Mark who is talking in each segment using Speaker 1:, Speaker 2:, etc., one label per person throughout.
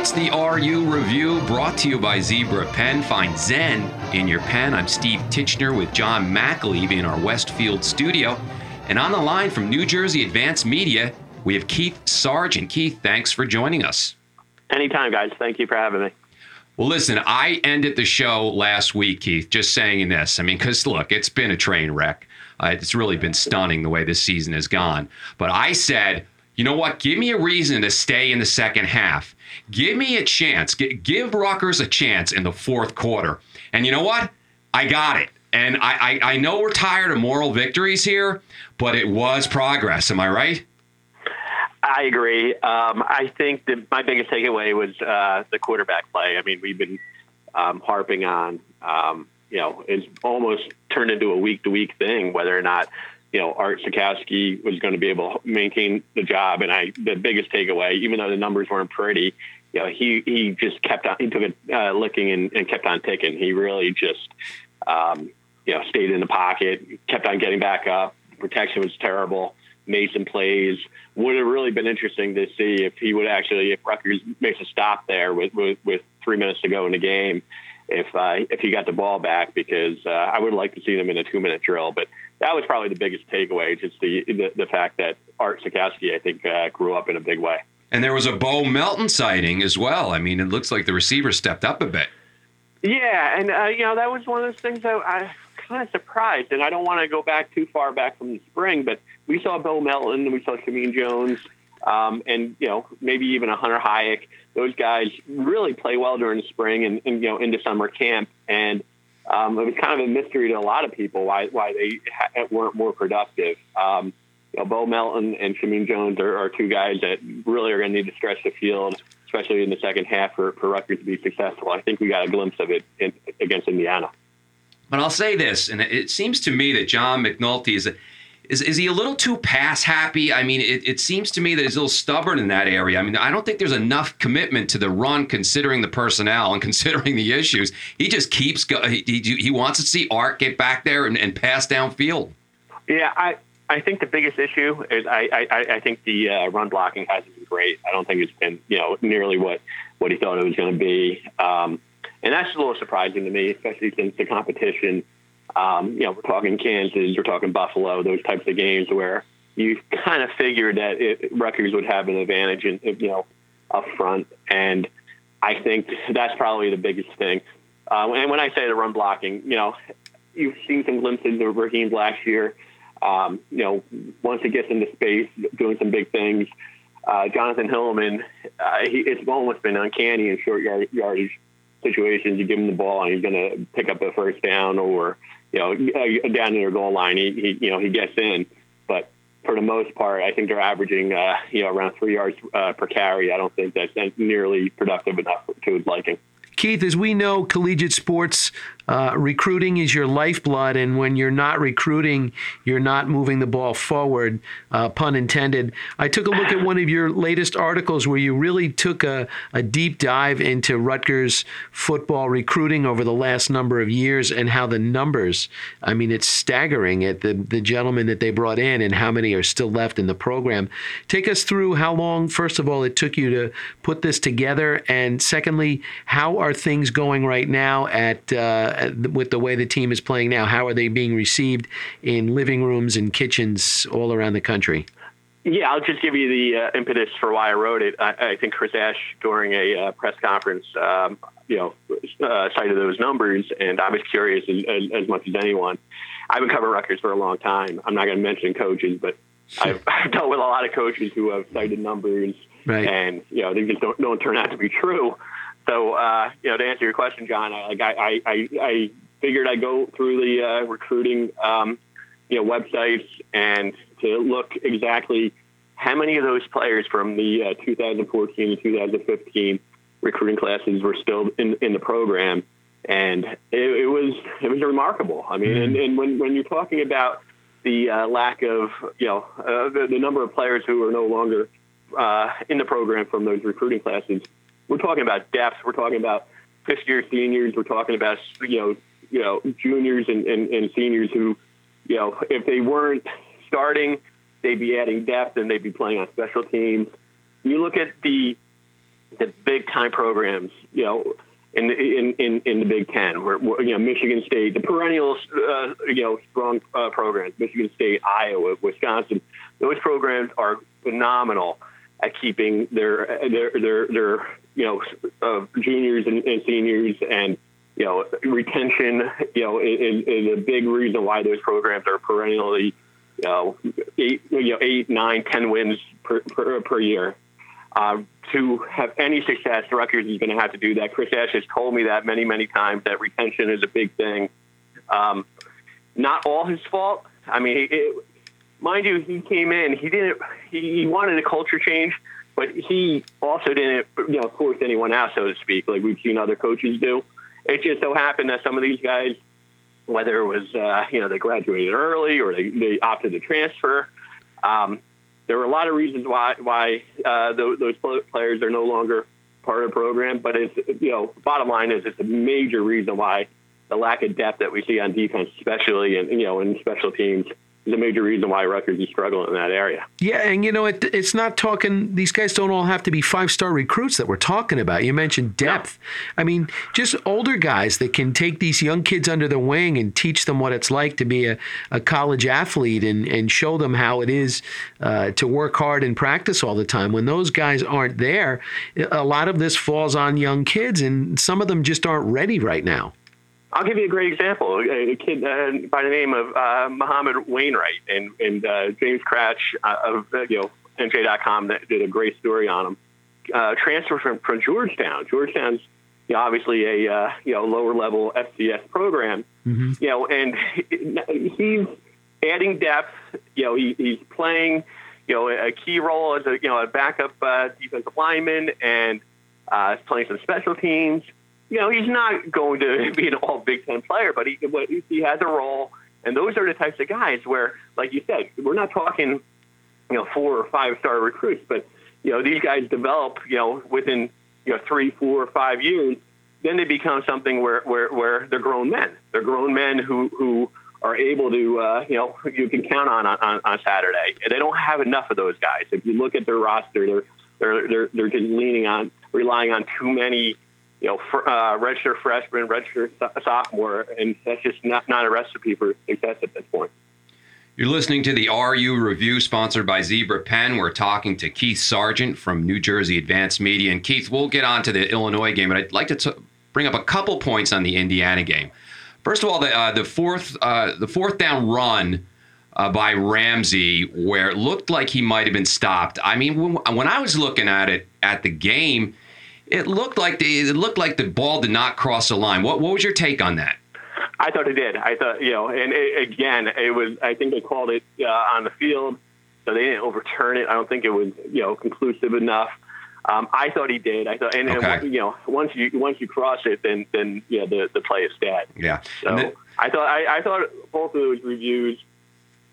Speaker 1: It's the RU Review brought to you by Zebra Pen. Find Zen in your pen. I'm Steve Titchener with John McAlevey in our Westfield studio. And on the line from New Jersey Advanced Media, we have Keith Sargeant. Keith, thanks for joining us.
Speaker 2: Anytime, guys. Thank you for having me.
Speaker 1: Well, listen, I ended the show last week, Keith, just saying this. I mean, because look, it's been a train wreck. Uh, it's really been stunning the way this season has gone. But I said, you know what? Give me a reason to stay in the second half. Give me a chance. Give Rutgers a chance in the fourth quarter. And you know what? I got it. And I, I, I know we're tired of moral victories here, but it was progress. Am I right?
Speaker 2: I agree. Um, I think my biggest takeaway was uh, the quarterback play. I mean, we've been um, harping on, um, you know, it's almost turned into a week to week thing, whether or not, you know, Art Sitkowski was going to be able to maintain the job. And I, the biggest takeaway, even though the numbers weren't pretty, you know, he, he just kept on, he took it uh, licking and, and kept on ticking. He really just, um, you know, stayed in the pocket, kept on getting back up. Protection was terrible made some plays. Would have really been interesting to see if he would actually, if Rutgers makes a stop there with with, with three minutes to go in the game, if uh, if he got the ball back, because uh, I would like to see them in a two minute drill. But that was probably the biggest takeaway, just the the, the fact that Art Sitkowski, I think, uh, grew up in a big way.
Speaker 1: And there was a Bo Melton sighting as well. I mean, it looks like the receiver stepped up a bit.
Speaker 2: Yeah, and uh, you know that was one of those things that I kind of surprised, and I don't want to go back too far back from the spring, but we saw Bo Melton, and we saw Shameen Jones, um, and you know maybe even a Hunter Hayek. Those guys really play well during the spring and, and you know into summer camp, and um, it was kind of a mystery to a lot of people why why they ha- weren't more productive. Um, you know, Bo Melton and Shameen Jones are, are two guys that really are going to need to stretch the field, especially in the second half for, for Rutgers to be successful. I think we got a glimpse of it in, against Indiana.
Speaker 1: But I'll say this, and it seems to me that John McNulty is. A, is, is he a little too pass happy? I mean, it, it seems to me that he's a little stubborn in that area. I mean, I don't think there's enough commitment to the run considering the personnel and considering the issues. He just keeps going. He, he, he, wants to see Art get back there and, and pass downfield.
Speaker 2: Yeah, I, I think the biggest issue is I, I, I think the uh, run blocking hasn't been great. I don't think it's been you know nearly what, what he thought it was going to be. Um, and that's a little surprising to me, especially since the competition, um, you know, we're talking Kansas, we're talking Buffalo, those types of games where you kind of figured that it, Rutgers would have an advantage, in, you know, up front. And I think that's probably the biggest thing. Uh, and when I say the run blocking, you know, you've seen some glimpses of Raheem last year. Um, you know, once he gets into space, doing some big things. Uh, Jonathan Hillman, uh, he, it's almost been uncanny in short yard, yardage situations, you give him the ball and he's going to pick up a first down or, you know, uh, down near goal line, he, he, you know, he gets in. But for the most part, I think they're averaging, uh, you know, around three yards uh, per carry. I don't think that's nearly productive enough to his liking.
Speaker 3: Keith, as we know, collegiate sports uh, recruiting is your lifeblood, and when you're not recruiting, you're not moving the ball forward, uh, pun intended. I took a look at one of your latest articles where you really took a, a deep dive into Rutgers football recruiting over the last number of years and how the numbers, I mean, it's staggering at the, the gentlemen that they brought in and how many are still left in the program. Take us through how long, first of all, it took you to put this together, and secondly, how are things going right now at uh, with the way the team is playing now? How are they being received in living rooms and kitchens all around the country?
Speaker 2: Yeah, I'll just give you the uh, impetus for why I wrote it. I, I think Chris Ash, during a uh, press conference, um, you know, uh, cited those numbers, and I was curious as, as, as, much as anyone. I've been covering Rutgers for a long time. I'm not going to mention coaches, but I've, I've, dealt with a lot of coaches who have cited numbers, right. and you know, they just don't, don't turn out to be true. So, uh, you know, to answer your question, John, I, like I, I, I figured I'd go through the uh, recruiting, um, you know, websites and to look exactly how many of those players from the uh, 2014 and 2015 recruiting classes were still in, in the program. And it, it was it was remarkable. I mean, mm-hmm. and, and when, when you're talking about the uh, lack of, you know, uh, the, the number of players who are no longer uh, in the program from those recruiting classes, we're talking about depth. We're talking about fifth year seniors. We're talking about you know you know juniors and, and, and seniors who you know if they weren't starting, they'd be adding depth and they'd be playing on special teams. You look at the the big time programs, you know, in the, in, in, in the Big Ten, where, where, you know Michigan State, the perennial uh, you know strong uh, programs, Michigan State, Iowa, Wisconsin, those programs are phenomenal at keeping their their their, their you know uh, juniors and, and, seniors and you know retention. You know is, is a big reason why those programs are perennially you know eight you know eight nine ten wins per per, per year. Uh, to have any success, Rutgers is going to have to do that. Chris Ash has told me that many, many times that retention is a big thing. Um, not all his fault. I mean, mind you, he came in. He didn't. He, wanted a culture change, but he also didn't, you know, force anyone out, so to speak, like we've seen other coaches do. It just so happened that some of these guys, whether it was uh, you know they graduated early or they, they opted to transfer, um, there were a lot of reasons why why uh, those, those players are no longer part of the program. But it's you know, bottom line is it's a major reason why the lack of depth that we see on defense, especially in you know in special teams, is a major reason why Rutgers is struggling in that area.
Speaker 3: Yeah, and you know, it, it's not talking. These guys don't all have to be five star recruits that we're talking about. You mentioned depth. No. I mean, just older guys that can take these young kids under the wing and teach them what it's like to be a, a college athlete and and show them how it is uh, to work hard and practice all the time. When those guys aren't there, a lot of this falls on young kids, and some of them just aren't ready right now.
Speaker 2: I'll give you a great example. A kid uh, by the name of uh, Muhammad Wainwright and, and uh, James Kratch uh, of uh, you know NJ.com that did a great story on him. Uh, transferred from, from Georgetown. Georgetown's you know, obviously a uh, you know lower level FCS program. Mm-hmm. You know, and he's adding depth. You know, he, he's playing you know a key role as a you know a backup uh, defensive lineman and uh, playing some special teams you know, he's not going to be an all Big Ten player, but he he has a role, and those are the types of guys where, like you said, we're not talking, you know, four or five star recruits, but you know, these guys develop, you know, within you know three, four, or five years, then they become something where where where they're grown men. They're grown men who who are able to, uh, you know, you can count on, on on Saturday. They don't have enough of those guys. If you look at their roster, they're they're they're, they're just leaning on relying on too many you know, for, uh, redshirt freshman, redshirt sophomore, and that's just not, not a recipe for success at this point.
Speaker 1: You're listening to the RU Review, sponsored by Zebra Pen. We're talking to Keith Sargeant from New Jersey Advanced Media. And Keith, we'll get on to the Illinois game, but I'd like to t- bring up a couple points on the Indiana game. First of all, the uh, the fourth uh, the fourth down run uh, by Ramsey, where it looked like he might have been stopped. I mean, when, when I was looking at it at the game, it looked like the it looked like the ball did not cross the line. What what was your take on that?
Speaker 2: I thought it did. I thought you know, and it, again, it was. I think they called it uh, on the field, so they didn't overturn it. I don't think it was you know conclusive enough. Um, I thought he did. I thought, and, okay. and, you know, once you once you cross it, then then yeah, the the play is dead.
Speaker 1: Yeah.
Speaker 2: So then, I thought I, I thought both of those reviews.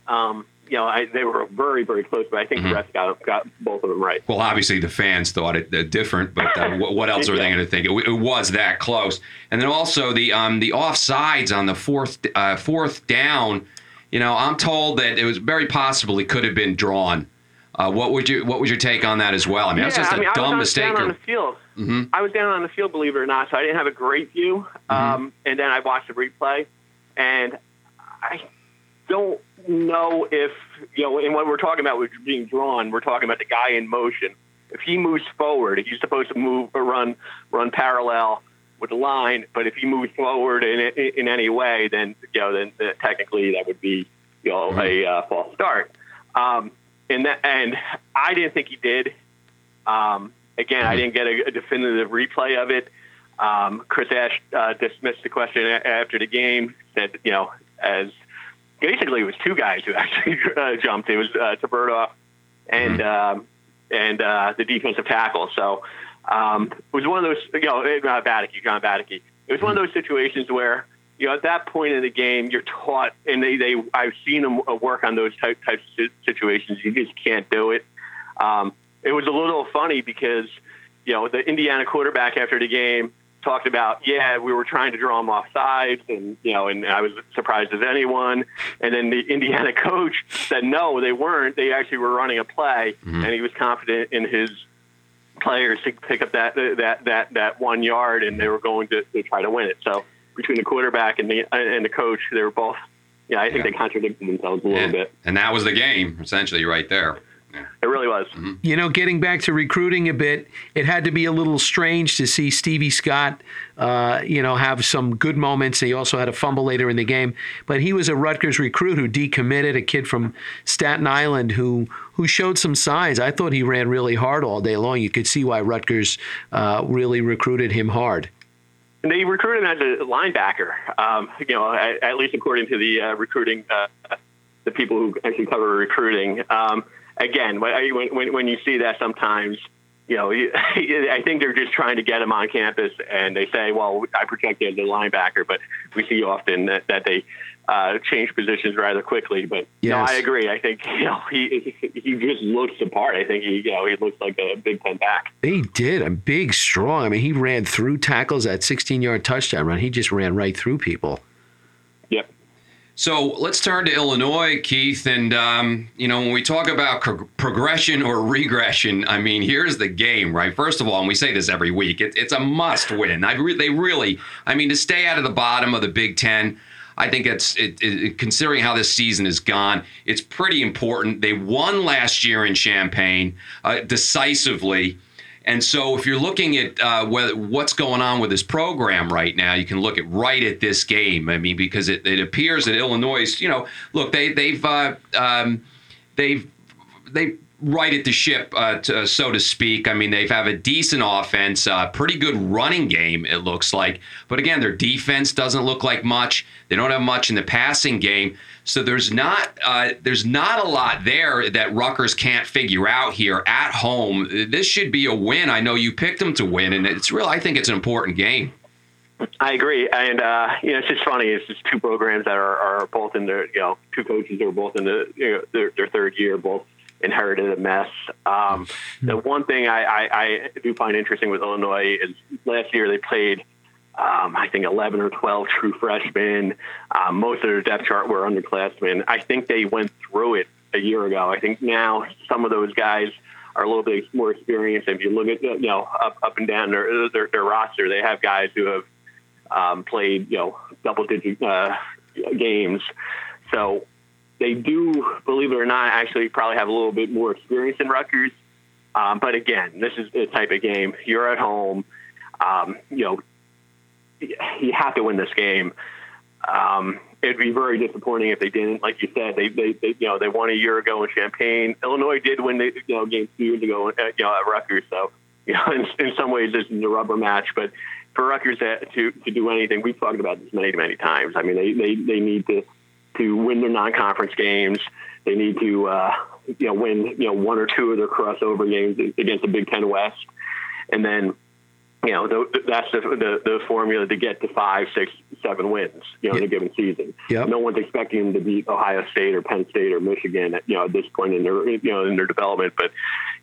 Speaker 2: Um, you know, I, they were very, very close, but I think mm-hmm. the refs got, got both of them right.
Speaker 1: Well, obviously the fans thought it uh, different, but uh, what, what, else are they going to think? It, it, was that close, and then also the um, the offsides on the fourth uh, fourth down. You know, I'm told that it was very possible it could have been drawn. Uh, what would you What was your take on that as well? I mean, yeah, that's just a I mean, dumb I was mistake.
Speaker 2: Down on the field. Mm-hmm. I was down on the field, believe it or not, so I didn't have a great view. Mm-hmm. Um, and then I watched the replay, and I don't know if you know. And what we're talking about with being drawn, we're talking about the guy in motion. If he moves forward, he's supposed to move or run run parallel with the line. But if he moves forward in in any way, then you know, then uh, technically that would be you know a uh, false start. Um, and that, and I didn't think he did. Um, again, I didn't get a, a definitive replay of it. Um, Chris Ash uh, dismissed the question after the game. Said you know as basically it was two guys who actually uh, jumped. It was uh, Tverdov and mm-hmm. um, and uh, the defensive tackle. So um, it was one of those, you know, uh, Bateky, John Bateky. It was one of those situations where, you know, at that point in the game, you're taught, and they, they I've seen them uh, work on those type, types of situations. You just can't do it. Um, it was a little funny because, you know, the Indiana quarterback after the game talked about, yeah, we were trying to draw them off sides, and you know, and I was surprised as anyone. And then the Indiana coach said, no, they weren't. They actually were running a play, mm-hmm. and he was confident in his players to pick up that that that that one yard, and they were going to, to try to win it. So between the quarterback and the and the coach, they were both. Yeah, I think
Speaker 1: Yeah.
Speaker 2: they contradicted themselves a little
Speaker 1: Yeah.
Speaker 2: bit.
Speaker 1: And that was the game, essentially, right there. Yeah.
Speaker 2: It really was.
Speaker 3: You know, getting back to recruiting a bit, it had to be a little strange to see Stevie Scott, uh, you know, have some good moments. He also had a fumble later in the game, but he was a Rutgers recruit who decommitted, a kid from Staten Island who who showed some signs. I thought he ran really hard all day long. You could see why Rutgers uh, really recruited him hard.
Speaker 2: And they recruited him as a linebacker. Um, you know, at, at least according to the uh, recruiting, uh, the people who actually cover recruiting. Um, again, when, when when when you see that, sometimes you know, I think they're just trying to get him on campus, and they say, "Well, I projected as a linebacker," but we see often that, that they uh, change positions rather quickly. But no, I agree. I think you know he he just looks the part. I think he you know he looks like a Big Ten back.
Speaker 3: He did. A big, strong. I mean, he ran through tackles at 16 yard touchdown run. He just ran right through people.
Speaker 1: So let's turn to Illinois, Keith. And, um, you know, when we talk about pro- progression or regression, I mean, here's the game, right? First of all, and we say this every week, it, it's a must win. Re- they really, I mean, to stay out of the bottom of the Big Ten, I think it's, it, it, considering how this season has gone, it's pretty important. They won last year in Champaign uh, decisively. And so, if you're looking at uh, what's going on with this program right now, you can look at right at this game. I mean, because it, it appears that Illinois, you know, look, they they've uh, um, they've they righted the ship, uh, to, so to speak. I mean, they have a decent offense, uh, pretty good running game, it looks like. But again, their defense doesn't look like much. They don't have much in the passing game. So there's not uh, there's not a lot there that Rutgers can't figure out here at home. This should be a win. I know you picked them to win, and it's real. I think it's an important game.
Speaker 2: I agree, and uh, you know, it's just funny. It's just two programs that are, are both in their, you know, two coaches that are both in the, you know, their, their third year, both inherited a mess. Um, the one thing I, I, I do find interesting with Illinois is last year they played, um, I think, 11 or 12 true freshmen. Um, most of their depth chart were underclassmen. I think they went through it a year ago. I think now some of those guys are a little bit more experienced. If you look at, you know, up, up and down their, their, their roster, they have guys who have um, played, you know, double digit uh, games. So they do, believe it or not, actually probably have a little bit more experience in Rutgers. Um, but again, this is the type of game you're at home. Um, you know, you have to win this game. Um, it'd be very disappointing if they didn't. Like you said, they, they, they you know they won a year ago in Champaign. Illinois did win the you know game two years ago, at, you know at Rutgers. So you know in, in some ways this is a rubber match, but for Rutgers to, to to do anything, we've talked about this many many times. I mean they they, they need to to win their non-conference games. They need to uh, you know win you know one or two of their crossover games against the Big Ten West, and then you know the, that's the, the the formula to get to five, six, seven wins you know in a given season.
Speaker 3: Yep.
Speaker 2: No one's expecting them to beat Ohio State or Penn State or Michigan at you know at this point in their you know in their development, but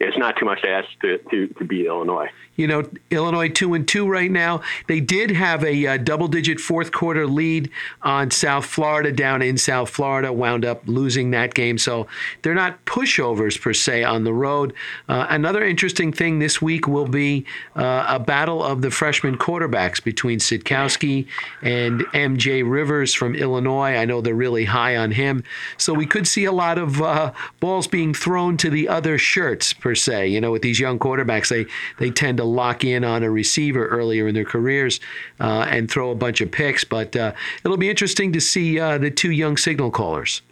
Speaker 2: it's not too much to ask to to, to beat Illinois.
Speaker 3: You know, Illinois two and two right now. They did have a uh, double-digit fourth quarter lead on South Florida down in South Florida. Wound up losing that game, so they're not pushovers per se on the road. Uh, another interesting thing this week will be uh, a battle of the freshman quarterbacks between Sitkowski and MJ Rivers from Illinois. I know they're really high on him, so we could see a lot of uh, balls being thrown to the other shirts per se. You know, with these young quarterbacks, they they tend to lock in on a receiver earlier in their careers uh, and throw a bunch of picks. But uh, it'll be interesting to see uh, the two young signal callers.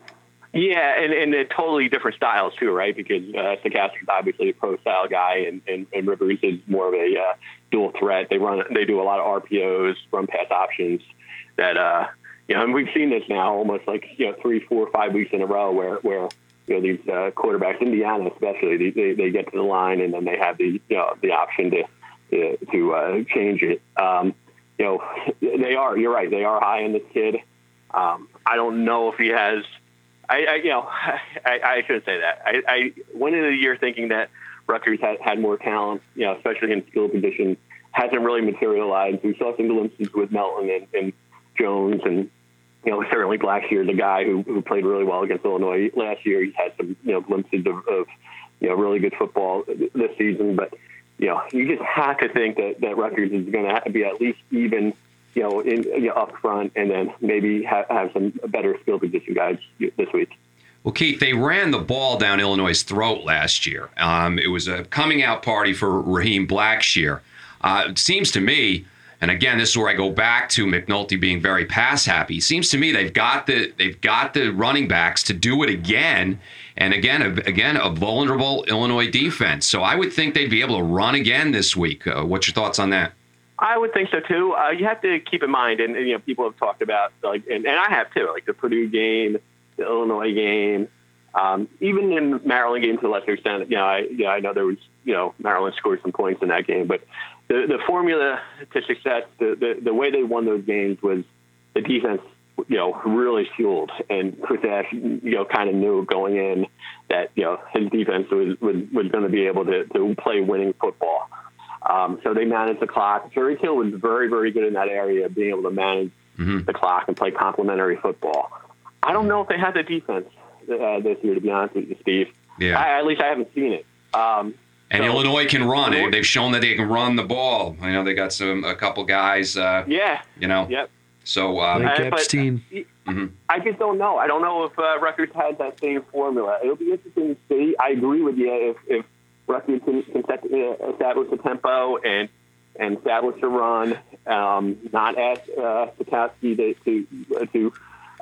Speaker 2: Yeah, and, and they're totally different styles too, right? Because uh, Sitkowski's obviously a pro style guy, and, and, and Rivers is more of a uh, dual threat. They run, they do a lot of RPOs, run pass options. That uh, you know, and we've seen this now almost like you know three, four, five weeks in a row where where you know these uh, quarterbacks, Indiana especially, they, they they get to the line and then they have the you know the option to to, to uh, change it. Um, you know, they are. You're right. They are high in this kid. Um, I don't know if he has. I, I you know, I, I shouldn't say that. I, I went into the year thinking that Rutgers had, had more talent, you know, especially in skill position. Hasn't really materialized. We saw some glimpses with Melton and, and Jones, and you know, certainly Blackshear, the guy who, who played really well against Illinois last year. He's had some you know glimpses of, of you know really good football this season, but you know, you just have to think that, that Rutgers is going to be at least even, you know, in you know, up front, and then maybe have, have some better skill position guys this week.
Speaker 1: Well, Keith, they ran the ball down Illinois' throat last year. Um, it was a coming out party for Raheem Blackshear. Uh, it seems to me, and again, this is where I go back to McNulty being very pass happy. It seems to me they've got the they've got the running backs to do it again, and again, a, again, a vulnerable Illinois defense. So I would think they'd be able to run again this week. Uh, what's your thoughts on that?
Speaker 2: I would think so too. Uh, you have to keep in mind, and, and, you know, people have talked about like, and, and I have too, like the Purdue game, the Illinois game, um, even in Maryland game to a lesser extent. You know, I, you know, I know there was, you know, Maryland scored some points in that game, but the the formula to success, the the, the way they won those games was the defense you know, really fueled. And Chris Ash, you know, kind of knew going in that, you know, his defense was, was, was going to be able to, to play winning football. Um, so they managed the clock. Jerry Kill was very, very good in that area, being able to manage mm-hmm. the clock and play complementary football. I don't know if they had the defense uh, this year, to be honest with you, Steve.
Speaker 1: Yeah.
Speaker 2: I, at least I haven't seen it. Um,
Speaker 1: and so, Illinois can run. Illinois, They've shown that they can run the ball. I know they got some a couple guys. Uh,
Speaker 2: yeah.
Speaker 1: You know.
Speaker 2: Yep.
Speaker 1: So uh,
Speaker 3: like Epstein.
Speaker 2: mm-hmm. I just don't know. I don't know if uh, Rutgers has that same formula. It'll be interesting to see. I agree with you. If, if Rutgers can, can set, uh, establish a tempo and and establish a run, um, not ask uh, Sitkowski to to, to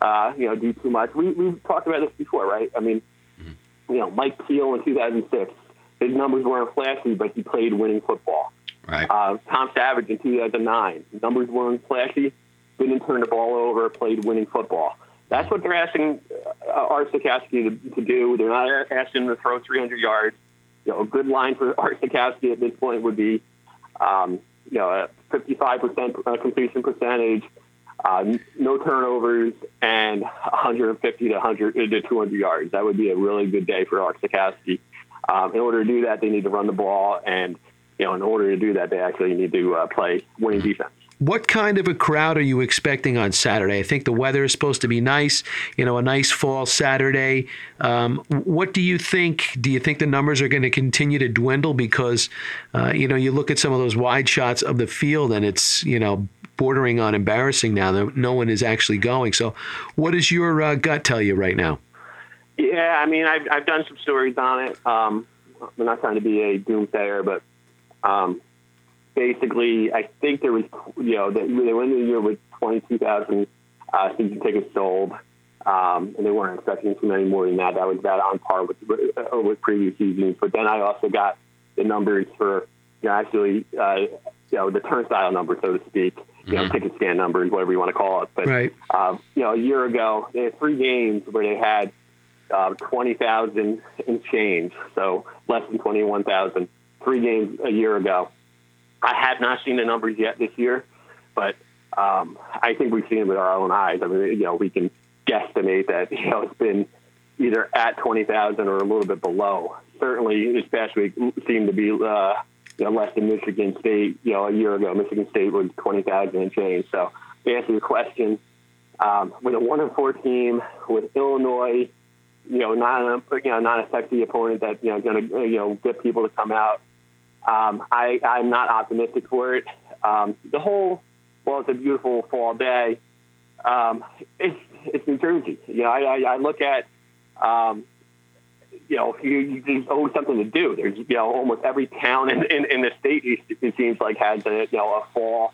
Speaker 2: uh, you know do too much. We we've talked about this before, right? I mean, mm-hmm. you know, Mike Teel in 2006, his numbers weren't flashy, but he played winning football.
Speaker 1: Right.
Speaker 2: Uh, Tom Savage in 2009, numbers weren't flashy didn't turn the ball over, played winning football. That's what they're asking uh, Art Sitkowski to, to do. They're not asking him to throw 300 yards. You know, a good line for Art Sitkowski at this point would be, um, you know, a 55% uh, completion percentage, uh, no turnovers, and 150 to 100 to 200 yards. That would be a really good day for Art Sitkowski. Um, in order to do that, they need to run the ball, and you know, in order to do that, they actually need to uh, play winning defense.
Speaker 3: What kind of a crowd are you expecting on Saturday? I think the weather is supposed to be nice, you know, a nice fall Saturday. Um, what do you think? Do you think the numbers are going to continue to dwindle? Because, uh, you know, you look at some of those wide shots of the field and it's, you know, bordering on embarrassing now that no one is actually going. So, what does your uh, gut tell you right now?
Speaker 2: Yeah, I mean, I've, I've done some stories on it. Um, I'm not trying to be a doomsayer, but um, basically, I think there was, you know, they, they went the year with 22,000 uh, season tickets sold, um, and they weren't expecting too many more than that. That was about on par with uh, with previous seasons. But then I also got the numbers for, you know, actually, uh, you know, the turnstile number, so to speak, you know, mm-hmm. ticket scan numbers, whatever you want to call it. But,
Speaker 3: right.
Speaker 2: uh, you know, a year ago, they had three games where they had uh, 20,000 in change, so less than 21,000, three games a year ago. I have not seen the numbers yet this year, but um, I think we've seen it with our own eyes. I mean, you know, we can guesstimate that you know it's been either at twenty thousand or a little bit below. Certainly, this past week seemed to be uh, you know less than Michigan State. You know, a year ago, Michigan State was twenty thousand and change. So, to answer your question, um, with a one and four team, with Illinois, you know, not a you know not a sexy opponent that you know going to you know get people to come out. Um, I, I'm not optimistic for it. Um, the whole, well, it's a beautiful fall day. Um, it's, it's New Jersey. You know, I, I, I look at, um, you know, you, you, there's always something to do. There's, you know, almost every town in, in, in the state, it seems like, has a, you know, a fall,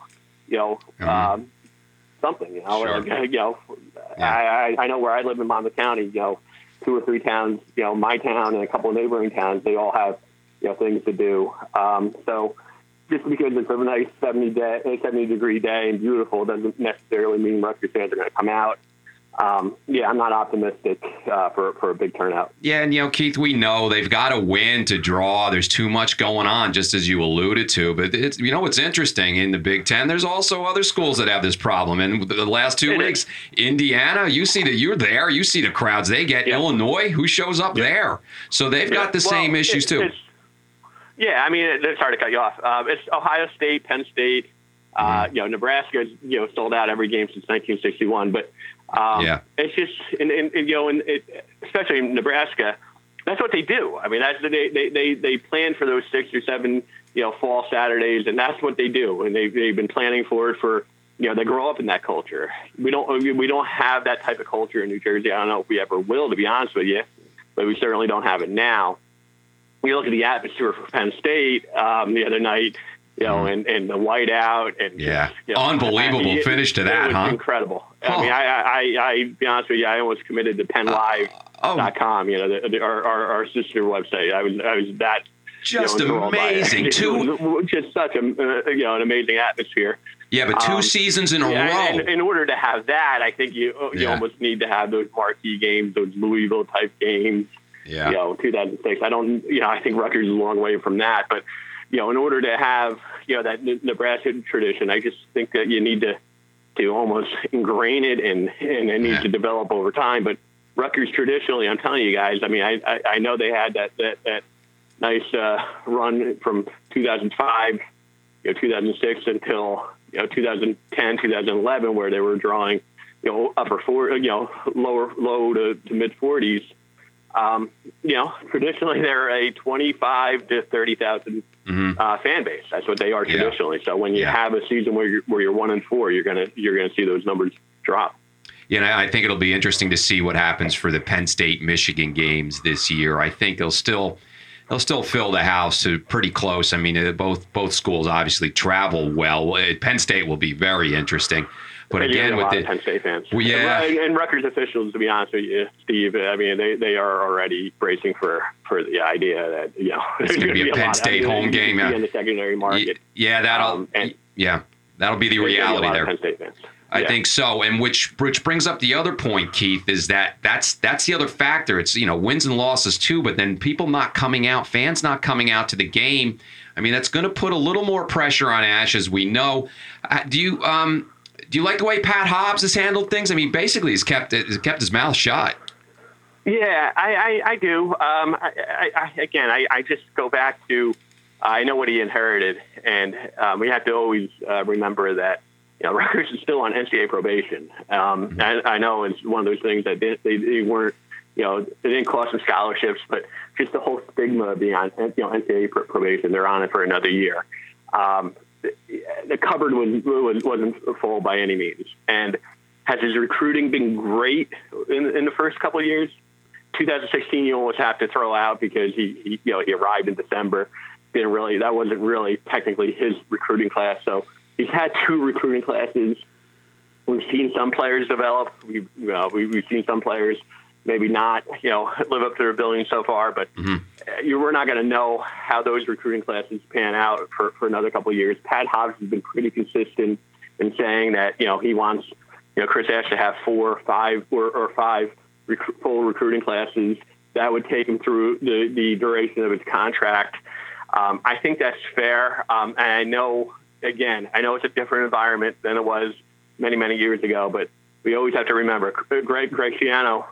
Speaker 2: you know, mm-hmm. um, something, you know,
Speaker 1: sure.
Speaker 2: like, you know, yeah. I, I know where I live in Monmouth County, you know, two or three towns, you know, my town and a couple of neighboring towns, they all have you know, things to do. Um, so just because it's a nice 70 day, 70 degree day and beautiful doesn't necessarily mean Rutgers fans are going to come out um, yeah, I'm not optimistic uh, for for a big turnout.
Speaker 1: Yeah, and you know, Keith, we know they've got to win to draw. There's too much going on, just as you alluded to. But it's you know what's interesting in the Big Ten. There's also other schools that have this problem. And the last two it weeks, is. Indiana, you see that you're there. You see the crowds they get. Illinois, who shows up there? So they've got the well, same issues it, too.
Speaker 2: Yeah, I mean, it's hard to cut you off. Uh, it's Ohio State, Penn State. Uh, mm-hmm. you know, Nebraska, you know, sold out every game since 1961. But um,
Speaker 1: yeah.
Speaker 2: It's just, and, and, and you know, and it, especially in Nebraska, that's what they do. I mean, that's they they they, they plan for those six or seven you know fall Saturdays, and that's what they do, and they they've been planning for it for you know they grow up in that culture. We don't we don't have that type of culture in New Jersey. I don't know if we ever will, to be honest with you, but we certainly don't have it now. We look at the atmosphere for Penn State um, the other night, you know, and, and the whiteout and
Speaker 1: yeah,
Speaker 2: you know,
Speaker 1: unbelievable
Speaker 2: I mean,
Speaker 1: finish to that,
Speaker 2: it was
Speaker 1: huh?
Speaker 2: Incredible.
Speaker 1: Huh.
Speaker 2: I mean, I, I, I, be honest with you, I almost committed to PennLive.com.
Speaker 1: oh.
Speaker 2: You know, the, the, our, our our sister website. I was I was that
Speaker 1: Just
Speaker 2: you know, enthralled by it.
Speaker 1: amazing. Two,
Speaker 2: just such a uh, you know an amazing atmosphere.
Speaker 1: yeah, but two
Speaker 2: um,
Speaker 1: seasons in a
Speaker 2: Yeah,
Speaker 1: row.
Speaker 2: and in order to have that, I think you you
Speaker 1: Yeah.
Speaker 2: almost need to have those marquee games, those Louisville type games.
Speaker 1: yeah,
Speaker 2: You know, 2006. I don't. You know, I think Rutgers is a long way from that, but you know, in order to have you know that Nebraska tradition, I just think that you need to to almost ingrain it and and it needs
Speaker 1: Yeah.
Speaker 2: to develop over time. But Rutgers traditionally, I'm telling you guys, I mean, I I, I know they had that that that nice uh, run from 2005, you know, 2006 until you know 2010, 2011, where they were drawing you know upper four, you know, lower low to, to mid 40s. Um, you know, traditionally they're a 25 to 30,000
Speaker 1: Mhm.
Speaker 2: uh, fan base. That's what they are
Speaker 1: Yeah.
Speaker 2: traditionally. So when you
Speaker 1: Yeah.
Speaker 2: have a season where you're where you're one and four, you're gonna you're gonna see those numbers drop.
Speaker 1: You know, I think it'll be interesting to see what happens for the Penn State Michigan games this year. I think they'll still they'll still fill the house to pretty close. I mean, uh, both both schools obviously travel well. Uh, Penn State will be very interesting, but
Speaker 2: And
Speaker 1: again with the
Speaker 2: Penn State fans.
Speaker 1: Well, yeah.
Speaker 2: and, and Rutgers officials, to be honest with you, Steve, I mean they, they are already bracing for for the idea that you know
Speaker 1: It's gonna be a Penn State home game, yeah.
Speaker 2: in the secondary market.
Speaker 1: yeah, that'll
Speaker 2: Um, and-
Speaker 1: yeah, that'll be the
Speaker 2: gonna be
Speaker 1: reality there.
Speaker 2: Penn State fans.
Speaker 1: I
Speaker 2: Yeah.
Speaker 1: think so, and which which brings up the other point, Keith, is that that's that's the other factor. It's you know wins and losses too, but then people not coming out, fans not coming out to the game. I mean, that's going to put a little more pressure on Ash, as we know. Uh, do you um do you like the way Pat Hobbs has handled things? I mean, basically, he's kept he's kept his mouth shut.
Speaker 2: Yeah, I, I, I do. Um, I, I, again, I, I just go back to I know what he inherited, and um, we have to always uh, remember that you know Rutgers is still on NCAA probation. Um, I, I know it's one of those things that they, they, they weren't, you know, they didn't cost them scholarships, but just the whole stigma of being you know NCAA probation, they're on it for another year. Um, the, cupboard was wasn't full by any means, and has his recruiting been great in, in the first couple of years? 2016 you almost have to throw out because he, he you know he arrived in December. Didn't really that wasn't really technically his recruiting class. So he's had two recruiting classes. We've seen some players develop. We've you know, we've seen some players maybe not you know live up to their billing so far, but uh, you we're not going to know how those recruiting classes pan out for, for another couple of years. Pat Hobbs has been pretty consistent in saying that you know he wants you know Chris Ash to have four, five, or, or five rec- full recruiting classes. That would take him through the, the duration of his contract. Um, I think that's fair. Um, and I know, again, I know it's a different environment than it was many, many years ago, but we always have to remember Greg, Schiano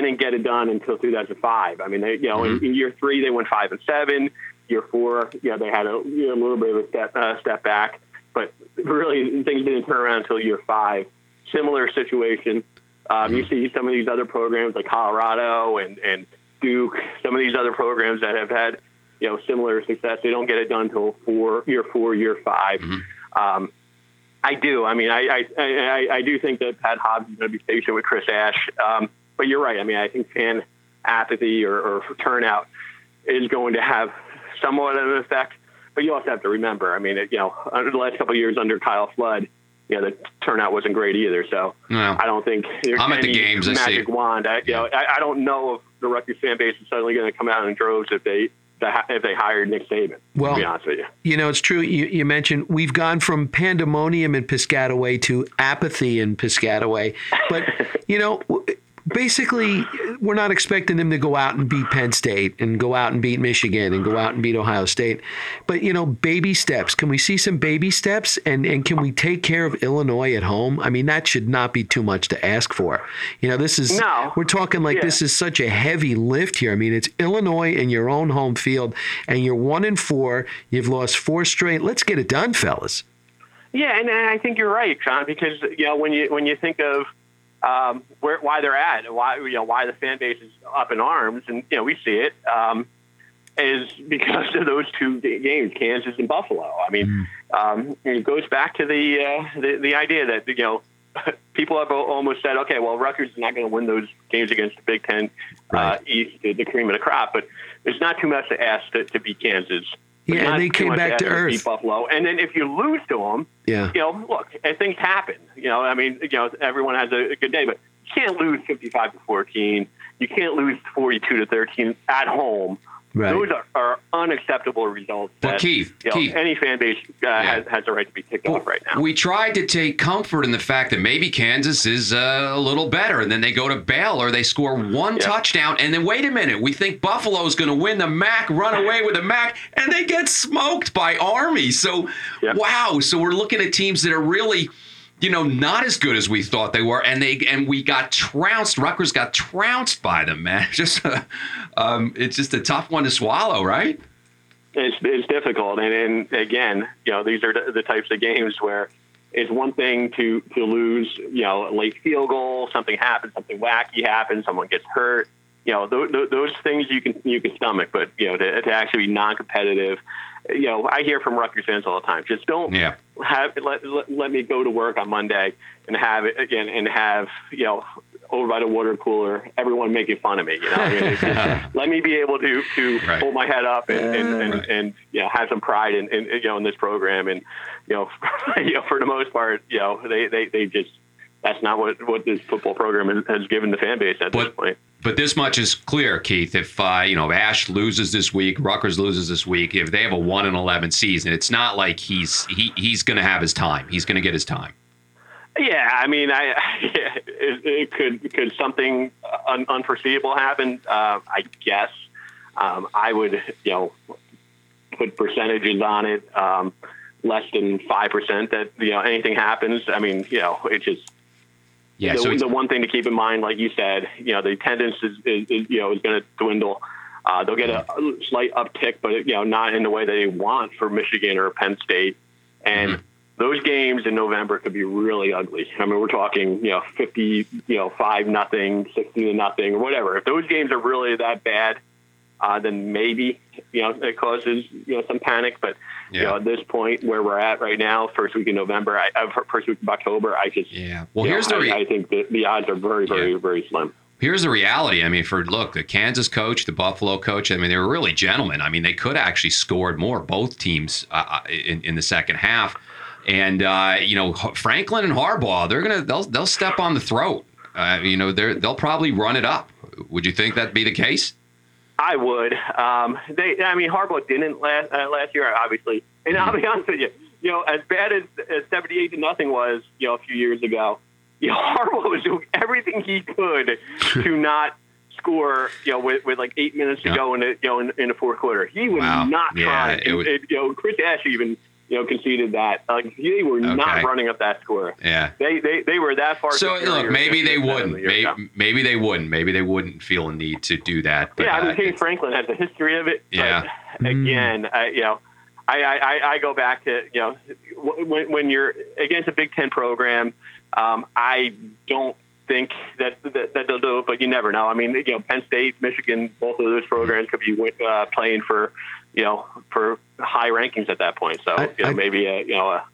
Speaker 2: didn't get it done until 2005. I mean, they, you know, in, in year three, they went five and seven. Year four, you know, they had a, you know, a little bit of a step, uh, step back, but really things didn't turn around until year five. Similar situation. Um, You see some of these other programs like Colorado and, and Duke, some of these other programs that have had, you know, similar success. They don't get it done until four, year four, year 5 Um, I do. I mean, I, I, I, I do think that Pat Hobbs is going to be patient with Chris Ash. Um, but you're right. I mean, I think fan apathy or, or turnout is going to have somewhat of an effect. But you also have to remember, I mean, it, you know, under the last couple of years under Kyle Flood, you know, the turnout wasn't great either. So
Speaker 1: No.
Speaker 2: I don't think there's
Speaker 1: I'm at the
Speaker 2: any
Speaker 1: games, I see.
Speaker 2: magic wand. I, you know, I, I don't know if the Rutgers fan base is suddenly going to come out in droves if they if they hired Nick Saban.
Speaker 3: Well,
Speaker 2: to be honest with you.
Speaker 3: You know, it's true. You, you mentioned we've gone from pandemonium in Piscataway to apathy in Piscataway. But, you know, basically, we're not expecting them to go out and beat Penn State and go out and beat Michigan and go out and beat Ohio State. But, you know, baby steps. Can we see some baby steps? And, and can we take care of Illinois at home? I mean, that should not be too much to ask for. You know, this is,
Speaker 2: No.
Speaker 3: we're talking like
Speaker 2: Yeah.
Speaker 3: this is such a heavy lift here. I mean, it's Illinois in your own home field, and you're one and four. You've lost four straight. Let's get it done, fellas.
Speaker 2: Yeah, and, and I think you're right, John, because you know when you when you think of um, where why they're at, why you know why the fan base is up in arms, and you know we see it. Um, is because of those two games, Kansas and Buffalo. I mean, um, it goes back to the, uh, the the idea that you know people have almost said, okay, well, Rutgers is not going to win those games against the Big Ten
Speaker 3: Right.
Speaker 2: uh, East, the, the cream of the crop, but it's not too much to ask to, to beat Kansas.
Speaker 3: Yeah, and they came back to earth.
Speaker 2: Buffalo, and then if you lose to them,
Speaker 3: Yeah.
Speaker 2: you know, look, eh, things happen. You know, I mean, you know, everyone has a, a good day, but you can't lose 55 to 14. You can't lose 42 to 13 at home.
Speaker 3: Right.
Speaker 2: Those are, are unacceptable results.
Speaker 1: Well,
Speaker 2: that,
Speaker 1: Keith,
Speaker 2: you know,
Speaker 1: Keith.
Speaker 2: any fan base uh, has, has a right to be kicked off right now.
Speaker 1: We tried to take comfort in the fact that maybe Kansas is uh, a little better, and then they go to Baylor, they score one
Speaker 2: Yeah.
Speaker 1: touchdown, and then wait a minute, we think Buffalo is going to win the MAC, run away with the MAC, and they get smoked by Army. So,
Speaker 2: Yeah.
Speaker 1: wow. So we're looking at teams that are really. You know, not as good as we thought they were, and they and we got trounced. Rutgers got trounced by them, man. Just, um, it's just a tough one to swallow, right?
Speaker 2: It's, it's difficult, and, and again, you know, these are the, the types of games where it's one thing to to lose, you know, a late field goal, something happens, something wacky happens, someone gets hurt. You know, th- th- those things you can you can stomach, but you know, to, to actually be non-competitive, you know, I hear from Rutgers fans all the time. Just don't
Speaker 1: Yeah.
Speaker 2: have let, let, let me go to work on Monday and have it again and have you know over by the water cooler everyone making fun of me. You know, I mean, just, let me be able to to
Speaker 1: Right.
Speaker 2: hold my head up and and, and,
Speaker 1: Right.
Speaker 2: and you know have some pride in, in you know in this program and you know you know for the most part you know they they, they just that's not what what this football program has, has given the fan base at this
Speaker 1: But-
Speaker 2: point.
Speaker 1: But this much is clear, Keith. If uh, you know Ash loses this week, Rutgers loses this week, if they have a one and eleven season, it's not like he's he, he's going to have his time. He's going to get his time.
Speaker 2: Yeah, I mean, I it, it could could something un, unforeseeable happen. Uh, I guess um, I would you know put percentages on it. Um, less than five percent that you know anything happens. I mean, you know, it's just
Speaker 1: Yeah.
Speaker 2: the,
Speaker 1: so
Speaker 2: the one thing to keep in mind, like you said, you know, the attendance is, is, is you know is going to dwindle. Uh, they'll get a slight uptick, but you know, not in the way that they want for Michigan or Penn State. And
Speaker 1: Mhm.
Speaker 2: those games in November could be really ugly. I mean, we're talking, you know, fifty, you know, five nothing, sixty to nothing, or whatever. If those games are really that bad, uh, then maybe you know it causes you know some panic. But you
Speaker 1: Yeah.
Speaker 2: know, at this point where we're at right now, first week in November, I, uh, first week of October, I just
Speaker 1: yeah. Well,
Speaker 2: you know,
Speaker 1: here's the
Speaker 2: I,
Speaker 1: re-
Speaker 2: I think the, the odds are very, very, very slim.
Speaker 1: here's the reality. I mean, for look, the Kansas coach, the Buffalo coach. I mean, they were really gentlemen. I mean, they could actually scored more both teams uh, in, in the second half. And uh, you know, Franklin and Harbaugh, they're gonna they'll they'll step on the throat. Uh, you know, they're they'll probably run it up. Would you think that'd be the case?
Speaker 2: I would. Um, they, I mean, Harbaugh didn't last uh, last year, obviously. And I'll be honest with you, you know, as bad as, as seventy-eight to nothing was, you know, a few years ago, you know, Harbaugh was doing everything he could to not score, you know, with, with like eight minutes to
Speaker 1: Yeah.
Speaker 2: go in the, you know, in, in the fourth quarter. He was
Speaker 1: Wow.
Speaker 2: not
Speaker 1: Yeah,
Speaker 2: trying.
Speaker 1: it was-
Speaker 2: And, you know, Chris Ash even, you know, conceded that. Like they were
Speaker 1: Okay.
Speaker 2: not running up that score.
Speaker 1: Yeah.
Speaker 2: They, they, they were that far.
Speaker 1: So look, maybe they wouldn't. Maybe, maybe they wouldn't. Maybe they wouldn't feel a need to do that. But,
Speaker 2: yeah, I
Speaker 1: uh,
Speaker 2: mean, James Franklin has a history of it.
Speaker 1: Yeah.
Speaker 2: But again, I, you know, I, I, I- I go back to you know when, when you're against a Big Ten program, um, I don't think that, that that they'll do it, but you never know. I mean, you know, Penn State, Michigan, both of those programs could be uh, playing for you know for high rankings at that point. So
Speaker 3: I-
Speaker 2: you know,
Speaker 3: I-
Speaker 2: maybe a you know a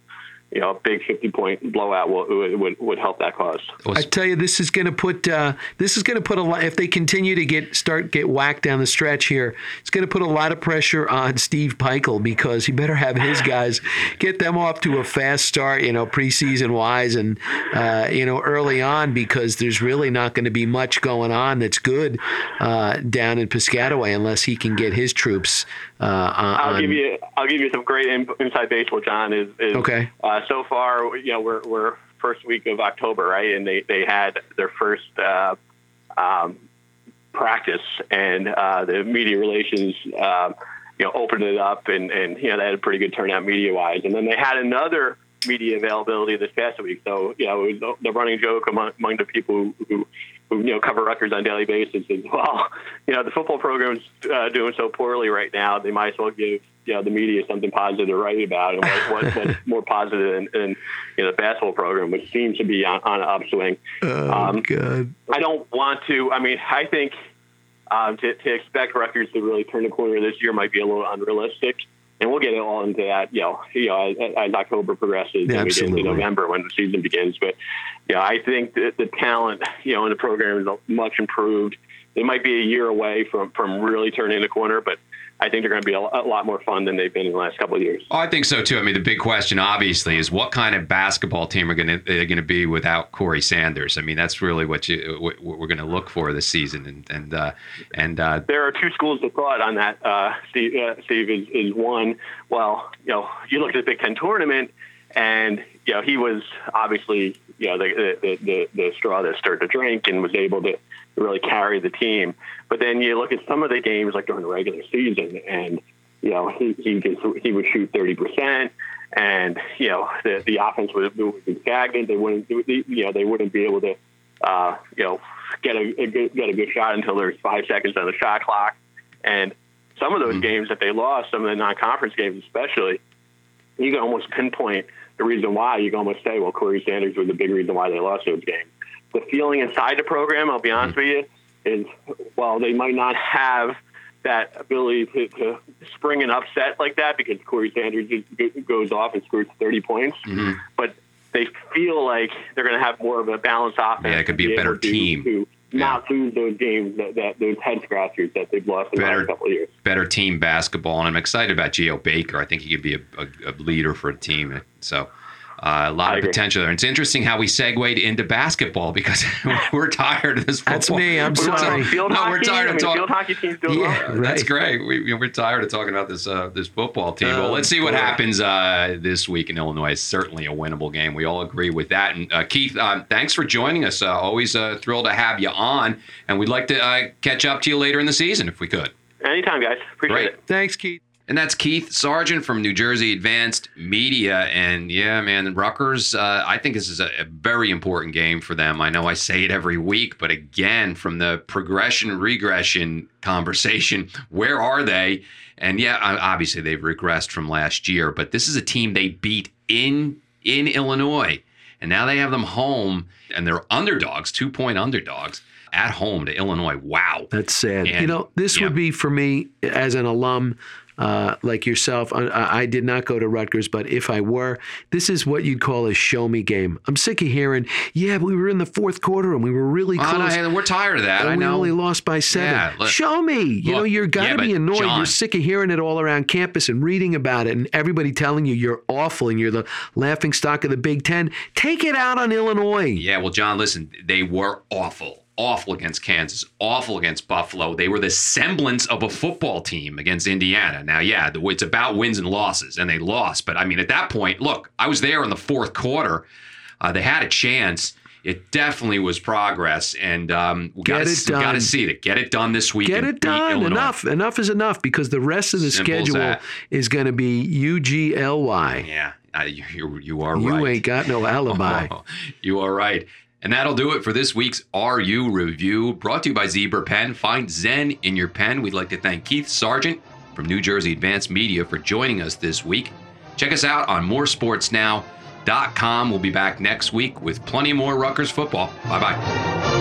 Speaker 2: you know a big fifty point blowout will, would, would would help that cause.
Speaker 3: I tell you, this is going to put uh, this is going to put a lot. If they continue to get start get whacked down the stretch here, it's going to put a lot of pressure on Steve Pikiell because he better have his guys get them off to a fast start. You know, preseason wise, and uh, you know early on because there's really not going to be much going on that's good uh, down in Piscataway unless he can get his troops. Uh, on,
Speaker 2: I'll give you I'll give you some great in, inside baseball. John is, is
Speaker 3: Okay.
Speaker 2: Uh, so far, you know, we're we're first week of October, right? And they they had their first uh, um, practice, and uh, the media relations. Um, you know, opened it up, and and you know they had a pretty good turnout media wise, and then they had another media availability this past week. So you know, it was the running joke among, among the people who who you know cover Rutgers on a daily basis is well, you know, the football program's uh, doing so poorly right now. They might as well give you know the media something positive to write about, and what, what, what's more positive than, in you know, the basketball program, which seems to be on, on an upswing.
Speaker 3: Oh um, God!
Speaker 2: I don't want to. I mean, I think um, to, to expect Rutgers to really turn the corner this year might be a little unrealistic. And we'll get all into that, you know, you know, as, as October progresses
Speaker 3: yeah,
Speaker 2: and
Speaker 3: we get
Speaker 2: into November when the season begins. But yeah, I think that the talent, you know, in the program is much improved. They might be a year away from from really turning the corner, but I think they're going to be a, lot more fun than they've been in the last couple of years.
Speaker 1: Oh, I think so too. I mean, the big question, obviously, is what kind of basketball team are going to they're going to be without Corey Sanders. I mean, that's really what you what, we're going to look for this season. And and uh, and uh,
Speaker 2: there are two schools of thought on that. Uh, Steve, uh, Steve is, is one. Well, you know, you look at the Big Ten tournament, and you know he was obviously you know the the the, the straw that stirred the drink, and was able to really carry the team. But then you look at some of the games like during the regular season, and you know he he gets, he would shoot thirty percent, and you know the the offense would, would be stagnant. They wouldn't you know they wouldn't be able to uh, you know get a, a good, get a good shot until there's five seconds on the shot clock, and some of those mm-hmm. games that they lost, some of the non-conference games especially, you can almost pinpoint the reason why. You can almost say, well, Corey Sanders was the big reason why they lost those games the feeling inside the program, I'll be honest with you, is while they might not have that ability to, to spring an upset like that because Corey Sanders just goes off and scores 30 points, mm-hmm. but they feel like they're going to have more of a balanced offense.
Speaker 1: Yeah, it could be a better team.
Speaker 2: To, not lose those games that, that those head scratchers that they've lost in better, the last couple of years.
Speaker 1: Better team basketball, and I'm excited about Geo Baker. I think he could be a, a, a leader for a team. So uh, a lot I of agree. potential there. And it's interesting how we segued into basketball because we're tired of this. Football.
Speaker 3: That's me. I'm we're sorry.
Speaker 2: Field no, hockey, we're tired I mean, of talking. Field hockey team's doing yeah,
Speaker 1: well. Right. That's great. We, are tired of talking about this uh, this football team. well, let's see what happens uh, this week in Illinois. It's certainly a winnable game. We all agree with that. And uh, Keith, um, thanks for joining us. Uh, always uh, thrilled to have you on. And we'd like to catch up to you later in the season if we could.
Speaker 2: Anytime, guys. Appreciate Great. it.
Speaker 3: Thanks, Keith.
Speaker 1: And that's Keith Sargeant from New Jersey Advanced Media. And yeah, man, Rutgers, uh, I think this is a, a, very important game for them. I know I say it every week, but again, from the progression regression conversation, where are they? And yeah, obviously they've regressed from last year, but this is a team they beat in in Illinois. And now they have them home and they're underdogs, two point underdogs at home to Illinois. Wow.
Speaker 3: That's sad. And, you know, this yeah. would be for me as an alum uh, like yourself, I, I, did not go to Rutgers, but if I were, this is what you'd call a show me game. I'm sick of hearing, yeah, we were in the fourth quarter and we were really close. Oh,
Speaker 1: no, we're tired of that.
Speaker 3: I
Speaker 1: know.
Speaker 3: We only lost by seven. Yeah, look, show me. You look, know, you're got to yeah, be annoyed. John, you're sick of hearing it all around campus and reading about it and everybody telling you you're awful and you're the laughing stock of the Big Ten. Take it out on Illinois.
Speaker 1: Yeah, well, John, listen, they were awful awful against Kansas, awful against Buffalo. They were the semblance of a football team against Indiana. Now, yeah, it's about wins and losses, and they lost. But I mean, at that point, look, I was there in the fourth quarter. Uh, they had a chance. It definitely was progress, and um, we got to see it. Get it done this week.
Speaker 3: Get it done. Enough. Enough is enough because the rest of the Simple schedule is going to be UGLY.
Speaker 1: Yeah, uh, you, you are
Speaker 3: you
Speaker 1: right.
Speaker 3: You ain't got no alibi.
Speaker 1: Oh, you are right. And that'll do it for this week's RU review, brought to you by Zebra Pen. Find Zen in your pen. We'd like to thank Keith Sargeant from New Jersey Advanced Media for joining us this week. Check us out on moresportsnow.com. We'll be back next week with plenty more Rutgers football. Bye bye.